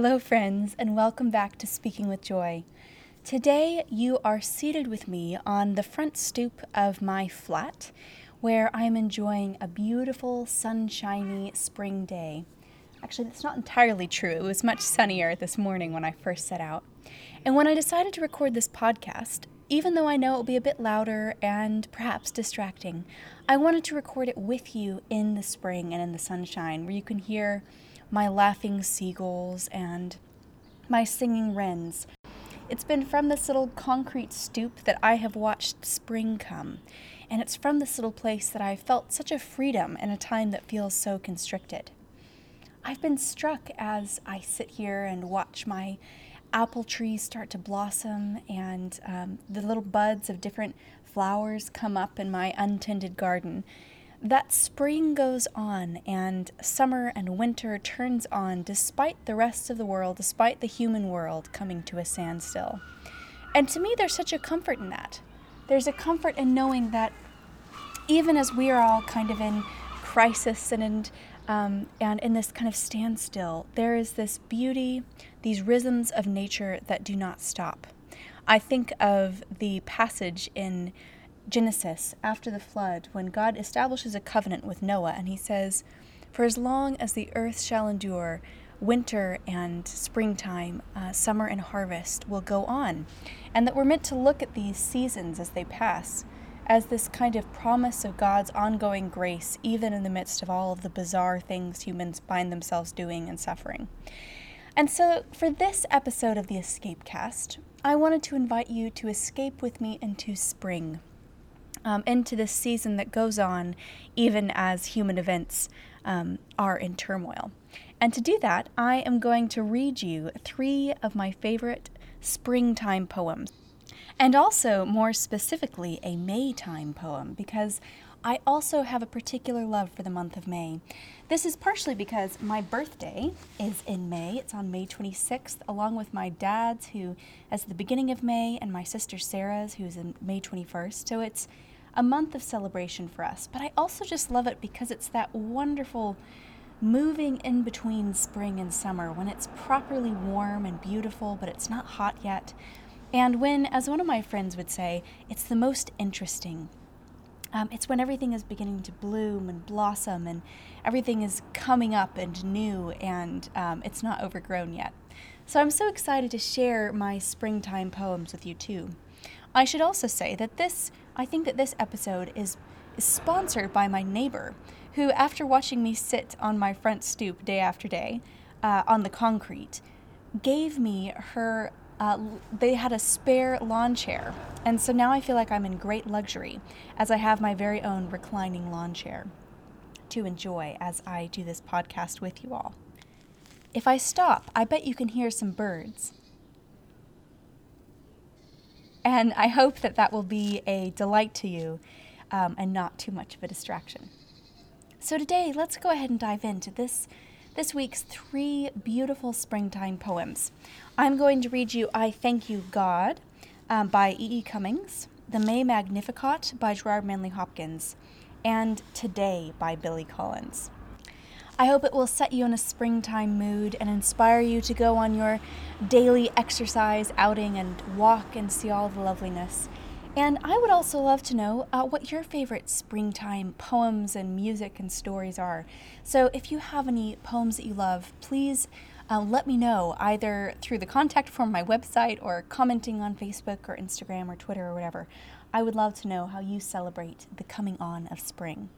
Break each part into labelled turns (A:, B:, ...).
A: Hello, friends, and welcome back to Speaking with Joy. Today, you are seated with me on the front stoop of my flat, where I'm enjoying a beautiful, sunshiny spring day. Actually, that's not entirely true. It was much sunnier this morning when I first set out. And when I decided to record this podcast, even though I know it will be a bit louder and perhaps distracting, I wanted to record it with you in the spring and in the sunshine, where you can hear my laughing seagulls, and my singing wrens. It's been from this little concrete stoop that I have watched spring come, and it's from this little place that I've felt such a freedom in a time that feels so constricted. I've been struck as I sit here and watch my apple trees start to blossom and um, the little buds of different flowers come up in my untended garden that spring goes on and summer and winter turns on despite the rest of the world, despite the human world coming to a standstill. And to me, there's such a comfort in that. There's a comfort in knowing that even as we are all kind of in crisis and in, um, and in this kind of standstill, there is this beauty, these rhythms of nature that do not stop. I think of the passage in Genesis, after the flood, when God establishes a covenant with Noah and he says, For as long as the earth shall endure, winter and springtime, uh, summer and harvest will go on. And that we're meant to look at these seasons as they pass as this kind of promise of God's ongoing grace, even in the midst of all of the bizarre things humans find themselves doing and suffering. And so, for this episode of the Escape Cast, I wanted to invite you to escape with me into spring um, into this season that goes on even as human events um, are in turmoil. And to do that, I am going to read you three of my favorite springtime poems. And also, more specifically, a Maytime poem, because I also have a particular love for the month of May. This is partially because my birthday is in May. It's on May 26th, along with my dad's, who is the beginning of May, and my sister Sarah's, who's in May 21st. So it's a month of celebration for us. But I also just love it because it's that wonderful moving in between spring and summer when it's properly warm and beautiful, but it's not hot yet. And when, as one of my friends would say, it's the most interesting. Um, it's when everything is beginning to bloom and blossom and everything is coming up and new and um, it's not overgrown yet. So I'm so excited to share my springtime poems with you too. I should also say that this I think that this episode is, is sponsored by my neighbor, who, after watching me sit on my front stoop day after day uh, on the concrete, gave me her. Uh, they had a spare lawn chair, and so now I feel like I'm in great luxury as I have my very own reclining lawn chair to enjoy as I do this podcast with you all. If I stop, I bet you can hear some birds. And I hope that that will be a delight to you um, and not too much of a distraction. So today, let's go ahead and dive into this this week's three beautiful springtime poems. I'm going to read you I Thank You, God um, by E. E. Cummings, The May Magnificat by Gerard Manley Hopkins, and Today by Billy Collins. I hope it will set you in a springtime mood and inspire you to go on your daily exercise outing and walk and see all the loveliness. And I would also love to know uh, what your favorite springtime poems and music and stories are. So if you have any poems that you love, please uh, let me know either through the contact form my website or commenting on Facebook or Instagram or Twitter or whatever. I would love to know how you celebrate the coming on of spring.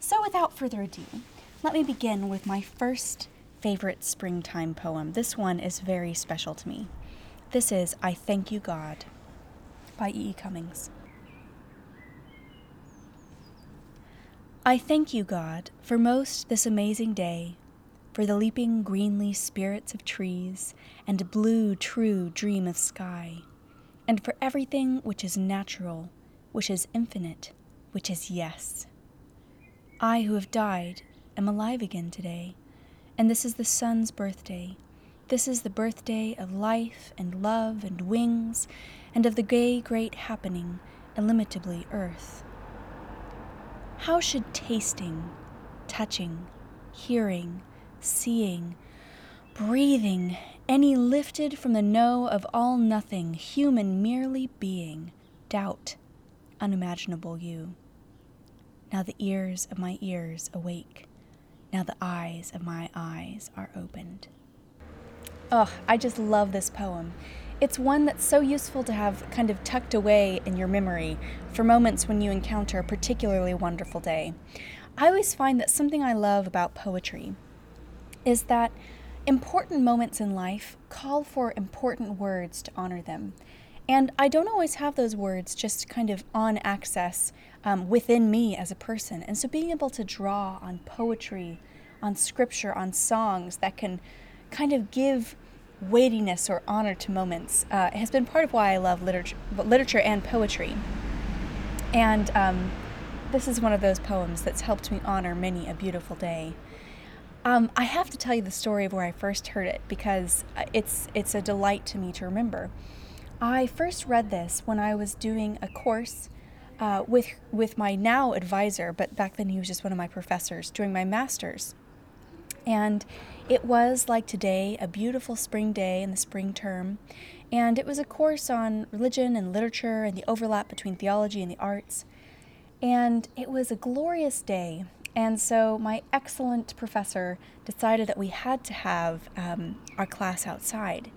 A: So without further ado, let me begin with my first favorite springtime poem. This one is very special to me. This is I Thank You, God by E. E. Cummings. I thank you, God, for most this amazing day, for the leaping greenly spirits of trees and blue true dream of sky, and for everything which is natural, which is infinite, which is yes. I who have died am alive again today, and this is the sun's birthday. This is the birthday of life and love and wings, and of the gay great happening, illimitably earth. How should tasting, touching, hearing, seeing, breathing, any lifted from the no of all nothing, human merely being, doubt, unimaginable you? Now the ears of my ears awake. Now the eyes of my eyes are opened. Oh, I just love this poem. It's one that's so useful to have kind of tucked away in your memory for moments when you encounter a particularly wonderful day. I always find that something I love about poetry is that important moments in life call for important words to honor them. And I don't always have those words just kind of on access um, within me as a person. And so being able to draw on poetry, on scripture, on songs that can kind of give weightiness or honor to moments uh, has been part of why I love literature, literature and poetry. And um, this is one of those poems that's helped me honor many a beautiful day. Um, I have to tell you the story of where I first heard it because uh, it's it's a delight to me to remember. I first read this when I was doing a course uh, with with my now advisor, but back then he was just one of my professors during my master's. And it was like today, a beautiful spring day in the spring term, and it was a course on religion and literature and the overlap between theology and the arts. And it was a glorious day. And so my excellent professor decided that we had to have um, our class outside.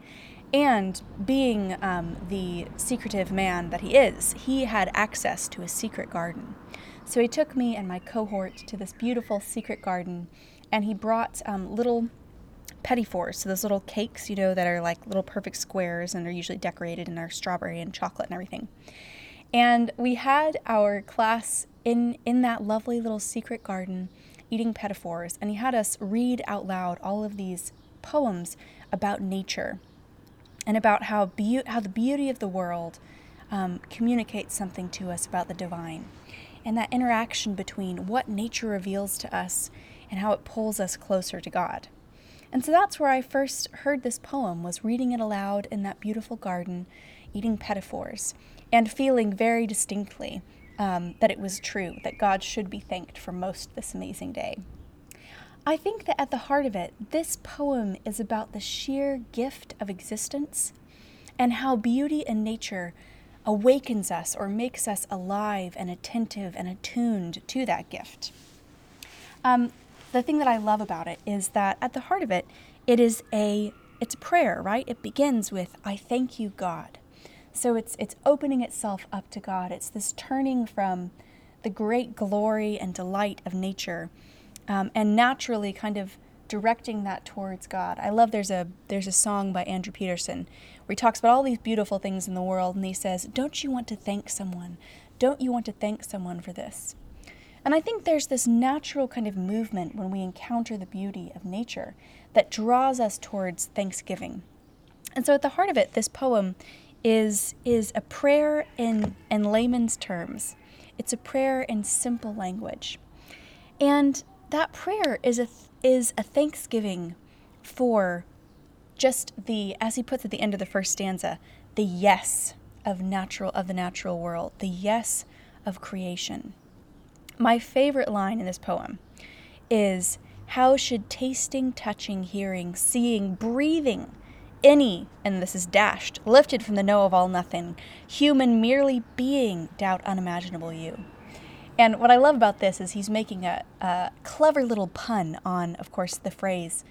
A: And being um, the secretive man that he is, he had access to a secret garden. So he took me and my cohort to this beautiful secret garden, and he brought um, little petit so those little cakes, you know, that are like little perfect squares and are usually decorated in our strawberry and chocolate and everything. And we had our class in in that lovely little secret garden eating petit and he had us read out loud all of these poems about nature and about how be- how the beauty of the world um, communicates something to us about the divine, and that interaction between what nature reveals to us and how it pulls us closer to God. And so that's where I first heard this poem, was reading it aloud in that beautiful garden, eating fours, and feeling very distinctly um, that it was true, that God should be thanked for most this amazing day. I think that at the heart of it, this poem is about the sheer gift of existence and how beauty in nature awakens us or makes us alive and attentive and attuned to that gift. Um, the thing that I love about it is that at the heart of it, it is a it's a prayer, right? It begins with I thank you, God. So it's it's opening itself up to God. It's this turning from the great glory and delight of nature, um, and naturally kind of directing that towards God. I love there's a there's a song by Andrew Peterson where he talks about all these beautiful things in the world, and he says, "Don't you want to thank someone? Don't you want to thank someone for this?" And I think there's this natural kind of movement when we encounter the beauty of nature that draws us towards thanksgiving. And so at the heart of it, this poem is is a prayer in in layman's terms. It's a prayer in simple language. And that prayer is a is a thanksgiving for just the as he puts at the end of the first stanza, the yes of natural of the natural world, the yes of creation. My favorite line in this poem is How should tasting, touching, hearing, seeing, breathing, any, and this is dashed, lifted from the no of all nothing, human merely being, doubt unimaginable you? And what I love about this is he's making a, a clever little pun on, of course, the phrase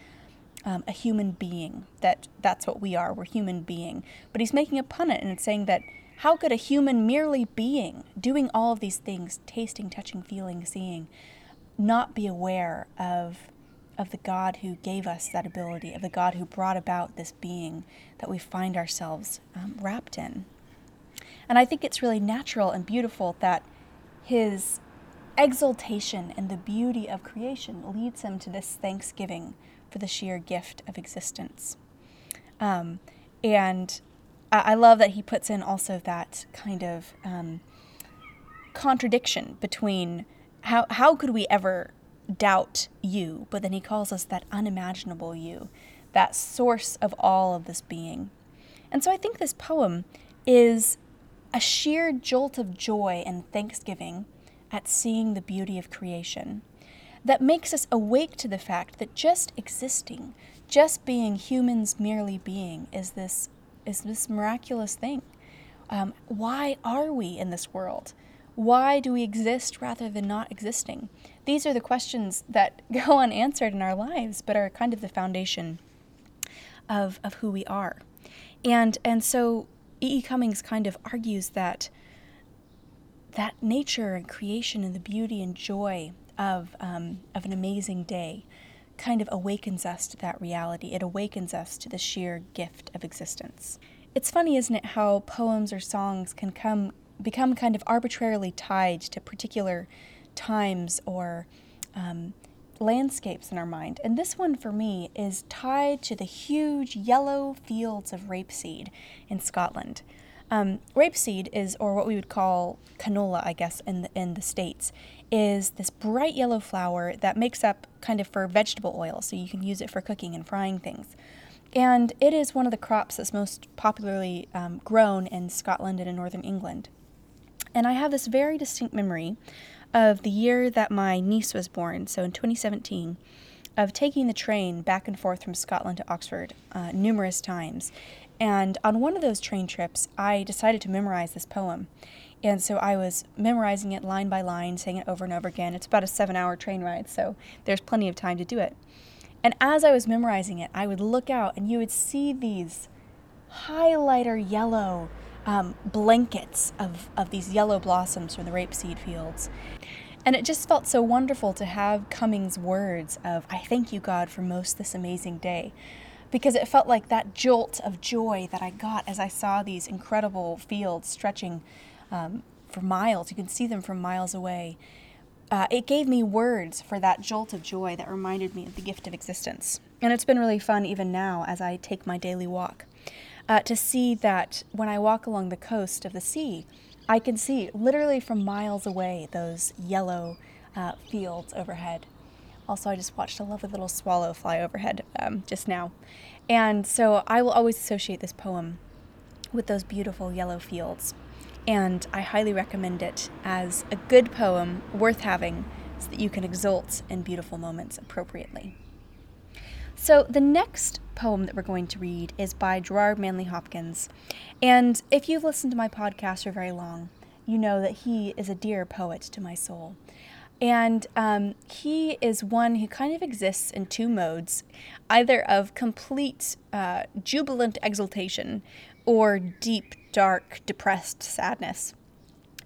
A: um, a human being. That that's what we are. We're human being. But he's making a pun on it and saying that how could a human merely being, doing all of these things, tasting, touching, feeling, seeing, not be aware of, of the God who gave us that ability, of the God who brought about this being that we find ourselves um, wrapped in? And I think it's really natural and beautiful that his exaltation and the beauty of creation leads him to this thanksgiving for the sheer gift of existence. Um, and I love that he puts in also that kind of um, contradiction between how, how could we ever doubt you, but then he calls us that unimaginable you, that source of all of this being. And so I think this poem is a sheer jolt of joy and thanksgiving at seeing the beauty of creation that makes us awake to the fact that just existing, just being humans merely being is this is this miraculous thing. Um, why are we in this world? Why do we exist rather than not existing? These are the questions that go unanswered in our lives, but are kind of the foundation of, of who we are. And, and so E. E. Cummings kind of argues that that nature and creation and the beauty and joy of, um, of an amazing day kind of awakens us to that reality. It awakens us to the sheer gift of existence. It's funny, isn't it, how poems or songs can come become kind of arbitrarily tied to particular times or um, landscapes in our mind. And this one for me is tied to the huge yellow fields of rapeseed in Scotland. Um, rapeseed is, or what we would call canola, I guess, in the, in the States, is this bright yellow flower that makes up kind of for vegetable oil, so you can use it for cooking and frying things. And it is one of the crops that's most popularly um, grown in Scotland and in northern England. And I have this very distinct memory of the year that my niece was born, so in 2017, of taking the train back and forth from Scotland to Oxford uh, numerous times. And on one of those train trips, I decided to memorize this poem. And so I was memorizing it line by line, saying it over and over again. It's about a seven hour train ride, so there's plenty of time to do it. And as I was memorizing it, I would look out and you would see these highlighter yellow um, blankets of, of these yellow blossoms from the rapeseed fields. And it just felt so wonderful to have Cummings' words of, I thank you, God, for most this amazing day. Because it felt like that jolt of joy that I got as I saw these incredible fields stretching um, for miles. You can see them from miles away. Uh, it gave me words for that jolt of joy that reminded me of the gift of existence. And it's been really fun even now as I take my daily walk uh, to see that when I walk along the coast of the sea, I can see literally from miles away those yellow uh, fields overhead. Also, I just watched a lovely little swallow fly overhead um, just now. And so I will always associate this poem with those beautiful yellow fields. And I highly recommend it as a good poem worth having so that you can exult in beautiful moments appropriately. So, the next poem that we're going to read is by Gerard Manley Hopkins. And if you've listened to my podcast for very long, you know that he is a dear poet to my soul. And um, he is one who kind of exists in two modes either of complete uh, jubilant exultation or deep, dark, depressed sadness.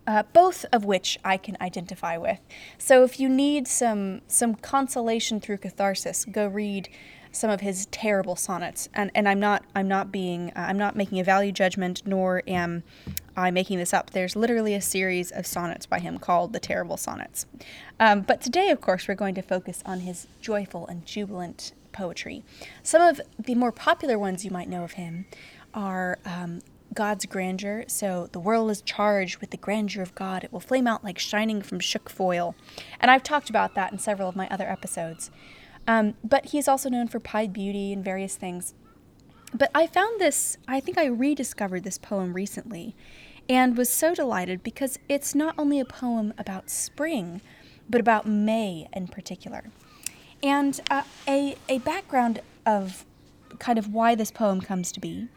A: Uh, both of which I can identify with. So if you need some some consolation through catharsis, go read some of his terrible sonnets. And and I'm not I'm not being uh, I'm not making a value judgment, nor am I making this up. There's literally a series of sonnets by him called the Terrible Sonnets. Um, but today, of course, we're going to focus on his joyful and jubilant poetry. Some of the more popular ones you might know of him are um, God's grandeur. So the world is charged with the grandeur of God. It will flame out like shining from shook foil. And I've talked about that in several of my other episodes. Um, but he's also known for Pied Beauty and various things. But I found this, I think I rediscovered this poem recently and was so delighted because it's not only a poem about spring, but about May in particular. And uh, a, a background of kind of why this poem comes to be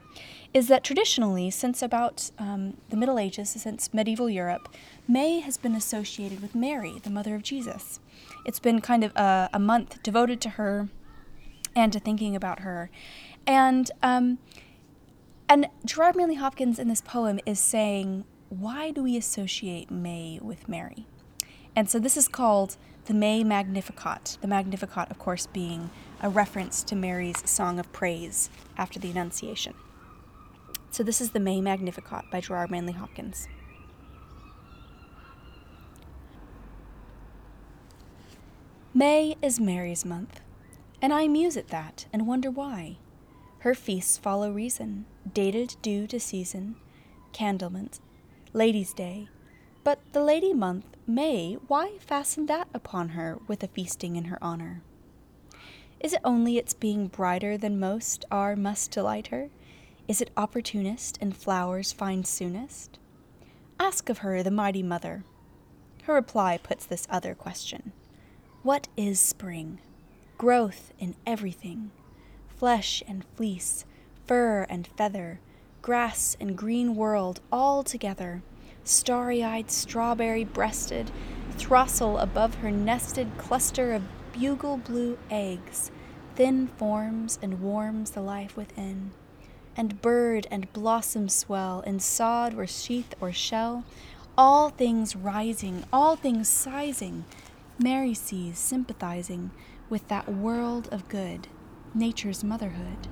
A: is that traditionally, since about um, the Middle Ages, since medieval Europe, May has been associated with Mary, the mother of Jesus. It's been kind of a, a month devoted to her and to thinking about her. And um, and Gerard Manley Hopkins in this poem is saying, why do we associate May with Mary? And so this is called the May Magnificat. The Magnificat, of course, being a reference to Mary's song of praise after the Annunciation. So this is the May Magnificat by Gerard Manley Hopkins. May is Mary's month, and I muse at that and wonder why. Her feasts follow reason, dated due to season, Candlemas, Ladies' Day. But the Lady month, May, why fasten that upon her with a feasting in her honor? Is it only its being brighter than most are must delight her? Is it opportunist and flowers find soonest? Ask of her the mighty mother. Her reply puts this other question What is spring? Growth in everything flesh and fleece, fur and feather, grass and green world all together, starry eyed, strawberry breasted, throstle above her nested cluster of bugle blue eggs, thin forms and warms the life within. And bird and blossom swell in sod or sheath or shell, all things rising, all things sizing, Mary sees sympathizing with that world of good nature's motherhood.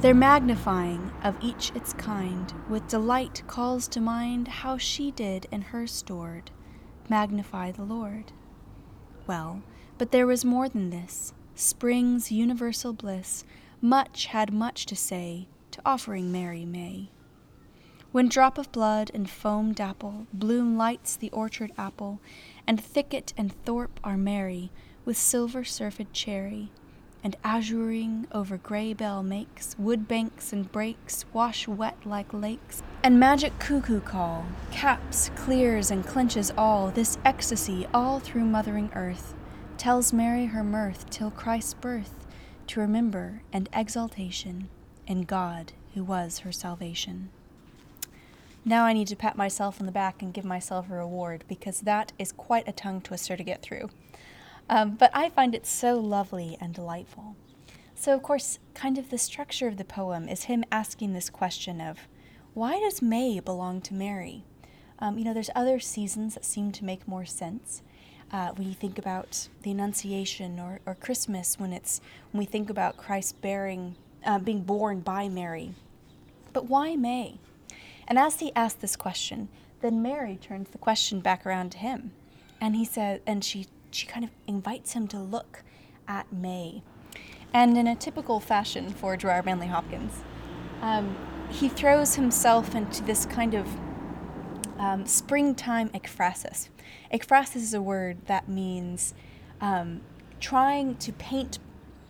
A: Their magnifying of each its kind with delight calls to mind how she did in her stored magnify the Lord. Well, but there was more than this. Spring's universal bliss much had much to say to offering Mary May. When drop of blood and foam dapple, bloom lights the orchard apple, and thicket and thorpe are merry with silver surfed cherry, and azuring over gray bell makes wood banks and brakes wash wet like lakes, and magic cuckoo call caps, clears, and clinches all this ecstasy all through mothering earth, tells Mary her mirth till Christ's birth to remember and exaltation in God who was her salvation. Now I need to pat myself on the back and give myself a reward because that is quite a tongue twister to get through. Um, but I find it so lovely and delightful. So, of course, kind of the structure of the poem is him asking this question of why does May belong to Mary? Um, you know, there's other seasons that seem to make more sense. Uh, when you think about the Annunciation or, or Christmas, when it's when we think about Christ bearing, uh, being born by Mary. But why May? And as he asks this question, then Mary turns the question back around to him, and he said, and she she kind of invites him to look at May. And in a typical fashion for Gerard Manley Hopkins, um, he throws himself into this kind of um, springtime ekphrasis. Ekphrasis is a word that means um, trying to paint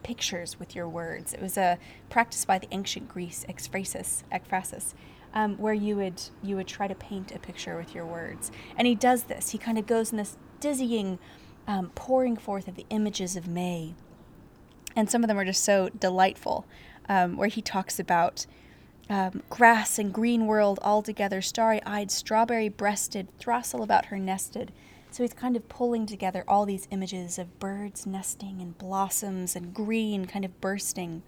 A: pictures with your words. It was a practice by the ancient Greece, ekphrasis, ekphrasis, um, where you would you would try to paint a picture with your words. And he does this. He kind of goes in this dizzying um, pouring forth of the images of May. And some of them are just so delightful, um, where he talks about um, grass and green world all together, starry eyed, strawberry breasted, throstle about her nested. So he's kind of pulling together all these images of birds nesting and blossoms and green kind of bursting.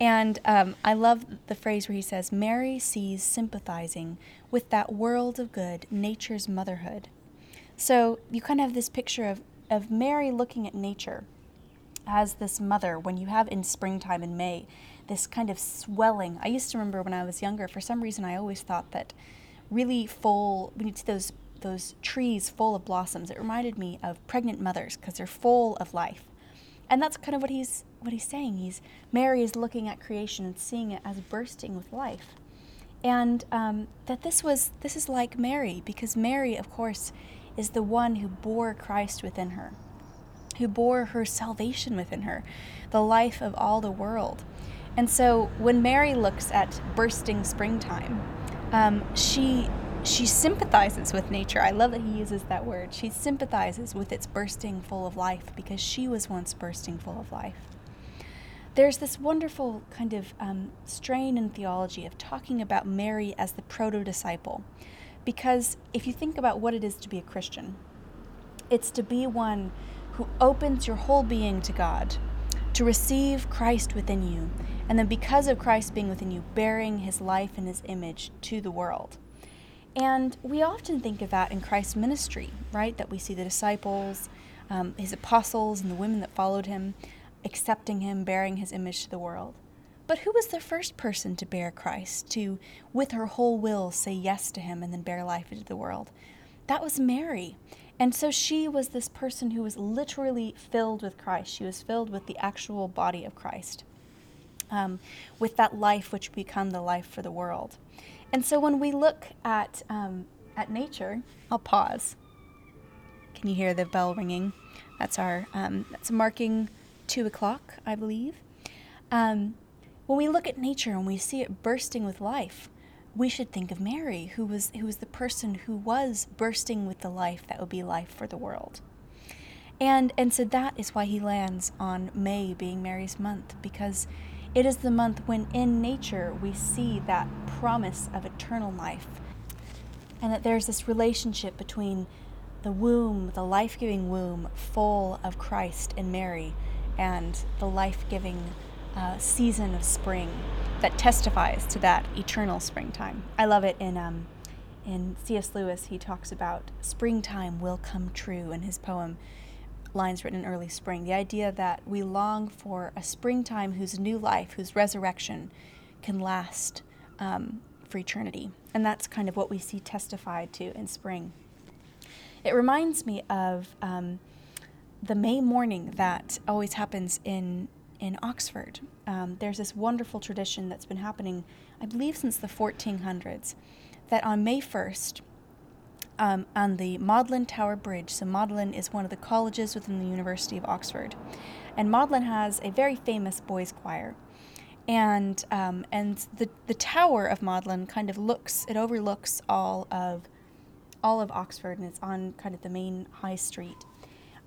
A: And um, I love the phrase where he says, Mary sees sympathizing with that world of good, nature's motherhood. So you kind of have this picture of, of Mary looking at nature as this mother when you have in springtime in May this kind of swelling. I used to remember when I was younger, for some reason, I always thought that really full, when you see those, those trees full of blossoms, it reminded me of pregnant mothers because they're full of life. And that's kind of what he's what he's saying. He's Mary is looking at creation and seeing it as bursting with life, and um, that this was this is like Mary because Mary, of course, is the one who bore Christ within her, who bore her salvation within her, the life of all the world. And so when Mary looks at bursting springtime, um, she she sympathizes with nature. I love that he uses that word. She sympathizes with its bursting full of life because she was once bursting full of life. There's this wonderful kind of um, strain in theology of talking about Mary as the proto disciple. Because if you think about what it is to be a Christian, it's to be one who opens your whole being to God, to receive Christ within you, and then because of Christ being within you, bearing his life and his image to the world. And we often think of that in Christ's ministry, right? That we see the disciples, um, his apostles, and the women that followed him, accepting him, bearing his image to the world. But who was the first person to bear Christ, to, with her whole will, say yes to him and then bear life into the world? That was Mary. And so she was this person who was literally filled with Christ. She was filled with the actual body of Christ, um, with that life which become the life for the world. And so when we look at um, at nature, I'll pause. Can you hear the bell ringing? That's our um, that's marking two o'clock, I believe. Um, when we look at nature and we see it bursting with life, we should think of Mary, who was who was the person who was bursting with the life that would be life for the world. And and so that is why he lands on May being Mary's month because it is the month when in nature we see that promise of eternal life. And that there's this relationship between the womb, the life-giving womb full of Christ and Mary and the life-giving uh, season of spring that testifies to that eternal springtime. I love it in um, in C.S. Lewis. He talks about springtime will come true in his poem Lines Written in Early Spring. The idea that we long for a springtime whose new life, whose resurrection, can last um, for eternity, and that's kind of what we see testified to in spring. It reminds me of um, the May morning that always happens in in Oxford. Um, there's this wonderful tradition that's been happening, I believe, since the 1400s, that on May 1st, um, on the Magdalen Tower Bridge, so Magdalen is one of the colleges within the University of Oxford, and Magdalen has a very famous boys' choir. And um, and the the tower of Magdalen kind of looks it overlooks all of all of Oxford and it's on kind of the main high street.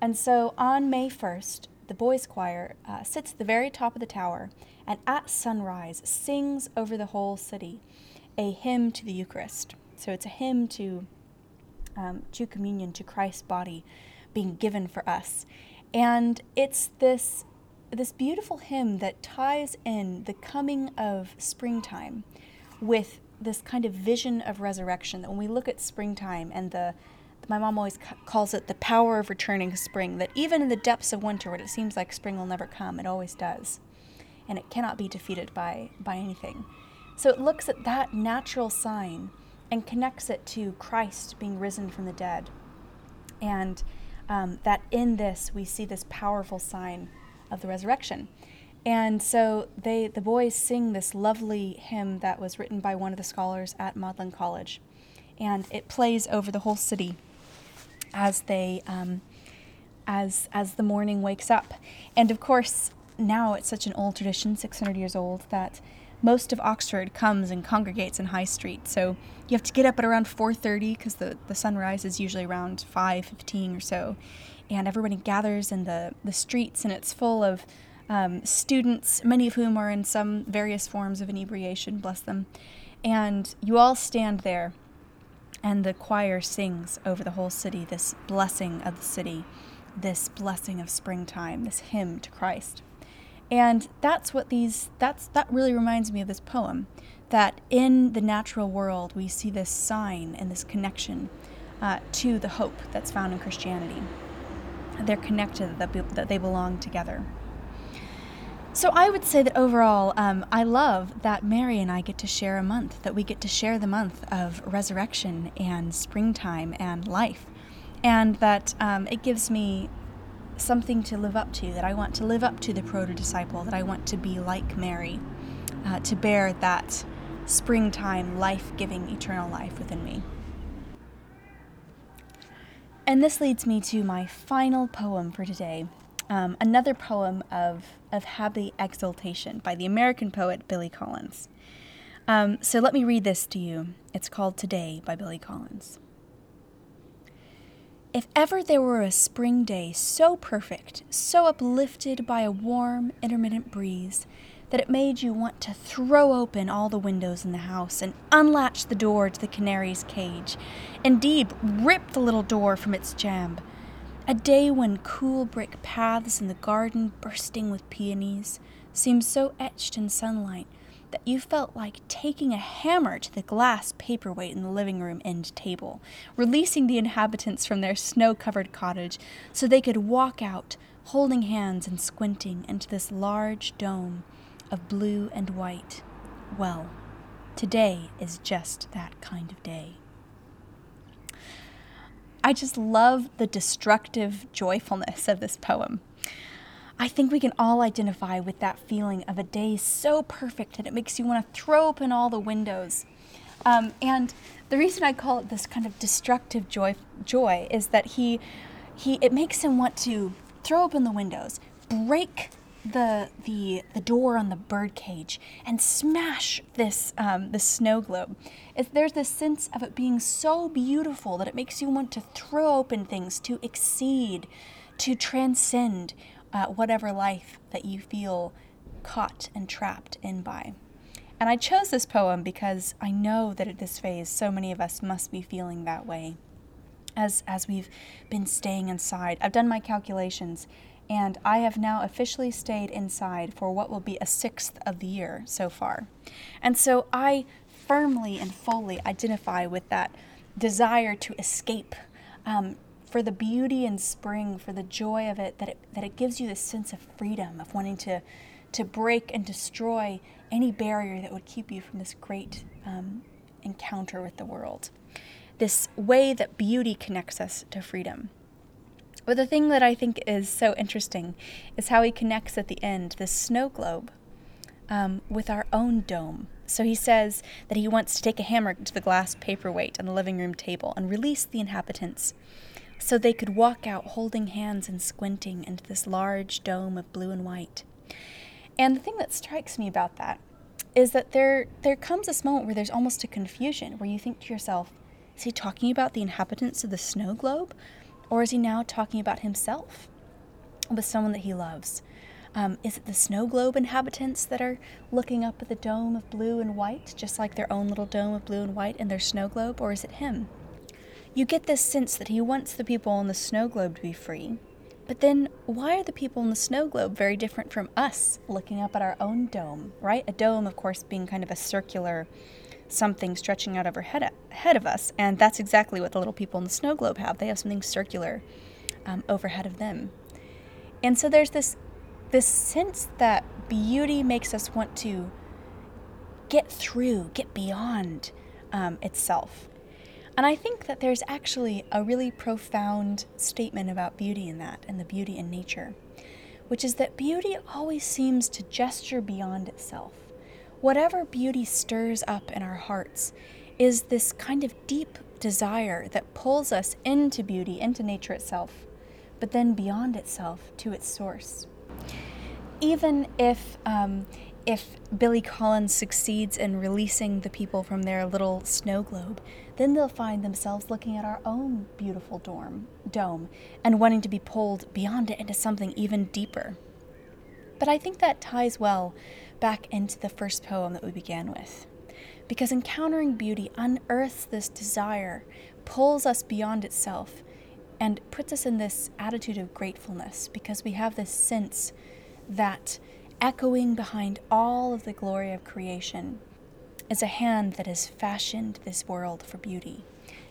A: And so on May 1st, the boys' choir uh, sits at the very top of the tower and at sunrise sings over the whole city a hymn to the Eucharist. So it's a hymn to um, to communion, to Christ's body being given for us, and it's this this beautiful hymn that ties in the coming of springtime with this kind of vision of resurrection. That when we look at springtime and the my mom always calls it the power of returning spring, that even in the depths of winter, when it seems like spring will never come, it always does. And it cannot be defeated by, by anything. So it looks at that natural sign and connects it to Christ being risen from the dead. And um, that in this we see this powerful sign of the resurrection. And so they, the boys sing this lovely hymn that was written by one of the scholars at Magdalen College. And it plays over the whole city as they um, as as the morning wakes up. And of course, now it's such an old tradition, 600 years old, that most of Oxford comes and congregates in High Street. So you have to get up at around 4:30 because the the sunrise is usually around 5:15 or so, and everybody gathers in the the streets, and it's full of um, students, many of whom are in some various forms of inebriation. Bless them. And you all stand there and the choir sings over the whole city this blessing of the city, this blessing of springtime, this hymn to Christ. And that's what these that's that really reminds me of this poem that in the natural world we see this sign and this connection uh, to the hope that's found in Christianity. They're connected, that, be, that they belong together. So I would say that overall, um, I love that Mary and I get to share a month, that we get to share the month of resurrection and springtime and life, and that um, it gives me something to live up to, that I want to live up to the proto disciple, that I want to be like Mary, uh, to bear that springtime, life giving, eternal life within me. And this leads me to my final poem for today, um, another poem of, of happy exultation by the American poet Billy Collins. Um, so let me read this to you. It's called Today by Billy Collins. If ever there were a spring day so perfect, so uplifted by a warm, intermittent breeze, that it made you want to throw open all the windows in the house and unlatch the door to the canary's cage, indeed, rip the little door from its jamb, a day when cool brick paths in the garden bursting with peonies seemed so etched in sunlight that you felt like taking a hammer to the glass paperweight in the living room end table, releasing the inhabitants from their snow covered cottage so they could walk out, holding hands and squinting into this large dome of blue and white. Well, today is just that kind of day. I just love the destructive joyfulness of this poem. I think we can all identify with that feeling of a day so perfect that it makes you want to throw open all the windows. Um, and the reason I call it this kind of destructive joy, joy is that he, he, it makes him want to throw open the windows, break the the the door on the bird cage and smash this um, the snow globe. If there's this sense of it being so beautiful that it makes you want to throw open things, to exceed, to transcend uh, whatever life that you feel caught and trapped in by. And I chose this poem because I know that at this phase, so many of us must be feeling that way. As, as we've been staying inside, I've done my calculations, and I have now officially stayed inside for what will be a sixth of the year so far. And so I firmly and fully identify with that desire to escape, um, for the beauty in spring, for the joy of it, that it, that it gives you this sense of freedom, of wanting to, to break and destroy any barrier that would keep you from this great um, encounter with the world. This way that beauty connects us to freedom. But the thing that I think is so interesting is how he connects at the end the snow globe um, with our own dome. So he says that he wants to take a hammer to the glass paperweight on the living room table and release the inhabitants so they could walk out holding hands and squinting into this large dome of blue and white. And the thing that strikes me about that is that there there comes this moment where there's almost a confusion where you think to yourself, is he talking about the inhabitants of the snow globe? Or is he now talking about himself with someone that he loves? Um, is it the snow globe inhabitants that are looking up at the dome of blue and white, just like their own little dome of blue and white in their snow globe, or is it him? You get this sense that he wants the people in the snow globe to be free. But then, why are the people in the snow globe very different from us looking up at our own dome, right? A dome, of course, being kind of a circular something stretching out overhead ahead of us, and that's exactly what the little people in the snow globe have. They have something circular um, overhead of them. And so there's this this sense that beauty makes us want to get through, get beyond um, itself. And I think that there's actually a really profound statement about beauty in that, and the beauty in nature, which is that beauty always seems to gesture beyond itself. Whatever beauty stirs up in our hearts is this kind of deep desire that pulls us into beauty, into nature itself, but then beyond itself to its source. Even if um, if Billy Collins succeeds in releasing the people from their little snow globe, then they'll find themselves looking at our own beautiful dorm, dome and wanting to be pulled beyond it into something even deeper. But I think that ties well back into the first poem that we began with. Because encountering beauty unearths this desire, pulls us beyond itself, and puts us in this attitude of gratefulness because we have this sense that echoing behind all of the glory of creation is a hand that has fashioned this world for beauty,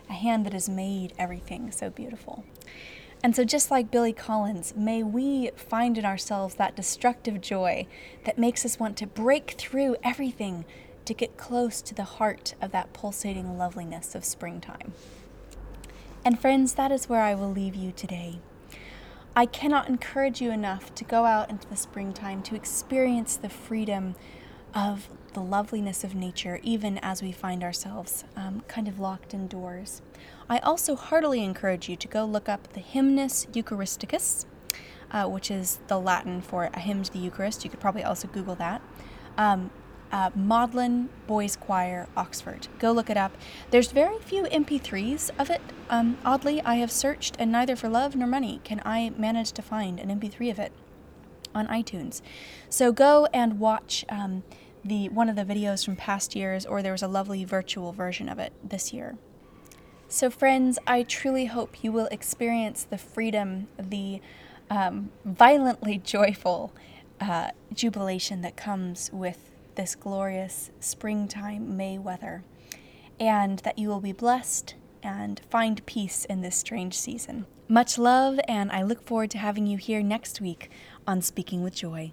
A: a hand that has made everything so beautiful. And so, just like Billy Collins, may we find in ourselves that destructive joy that makes us want to break through everything to get close to the heart of that pulsating loveliness of springtime. And, friends, that is where I will leave you today. I cannot encourage you enough to go out into the springtime to experience the freedom of the loveliness of nature, even as we find ourselves um, kind of locked indoors. I also heartily encourage you to go look up the Hymnus Eucharisticus, uh, which is the Latin for a hymn to the Eucharist. You could probably also Google that. Um, uh, Magdalen Boys Choir, Oxford. Go look it up. There's very few MP3s of it. Um, oddly, I have searched, and neither for love nor money can I manage to find an MP3 of it on iTunes. So go and watch um, the one of the videos from past years, or there was a lovely virtual version of it this year. So, friends, I truly hope you will experience the freedom, the um, violently joyful uh, jubilation that comes with this glorious springtime May weather, and that you will be blessed and find peace in this strange season. Much love, and I look forward to having you here next week on Speaking with Joy.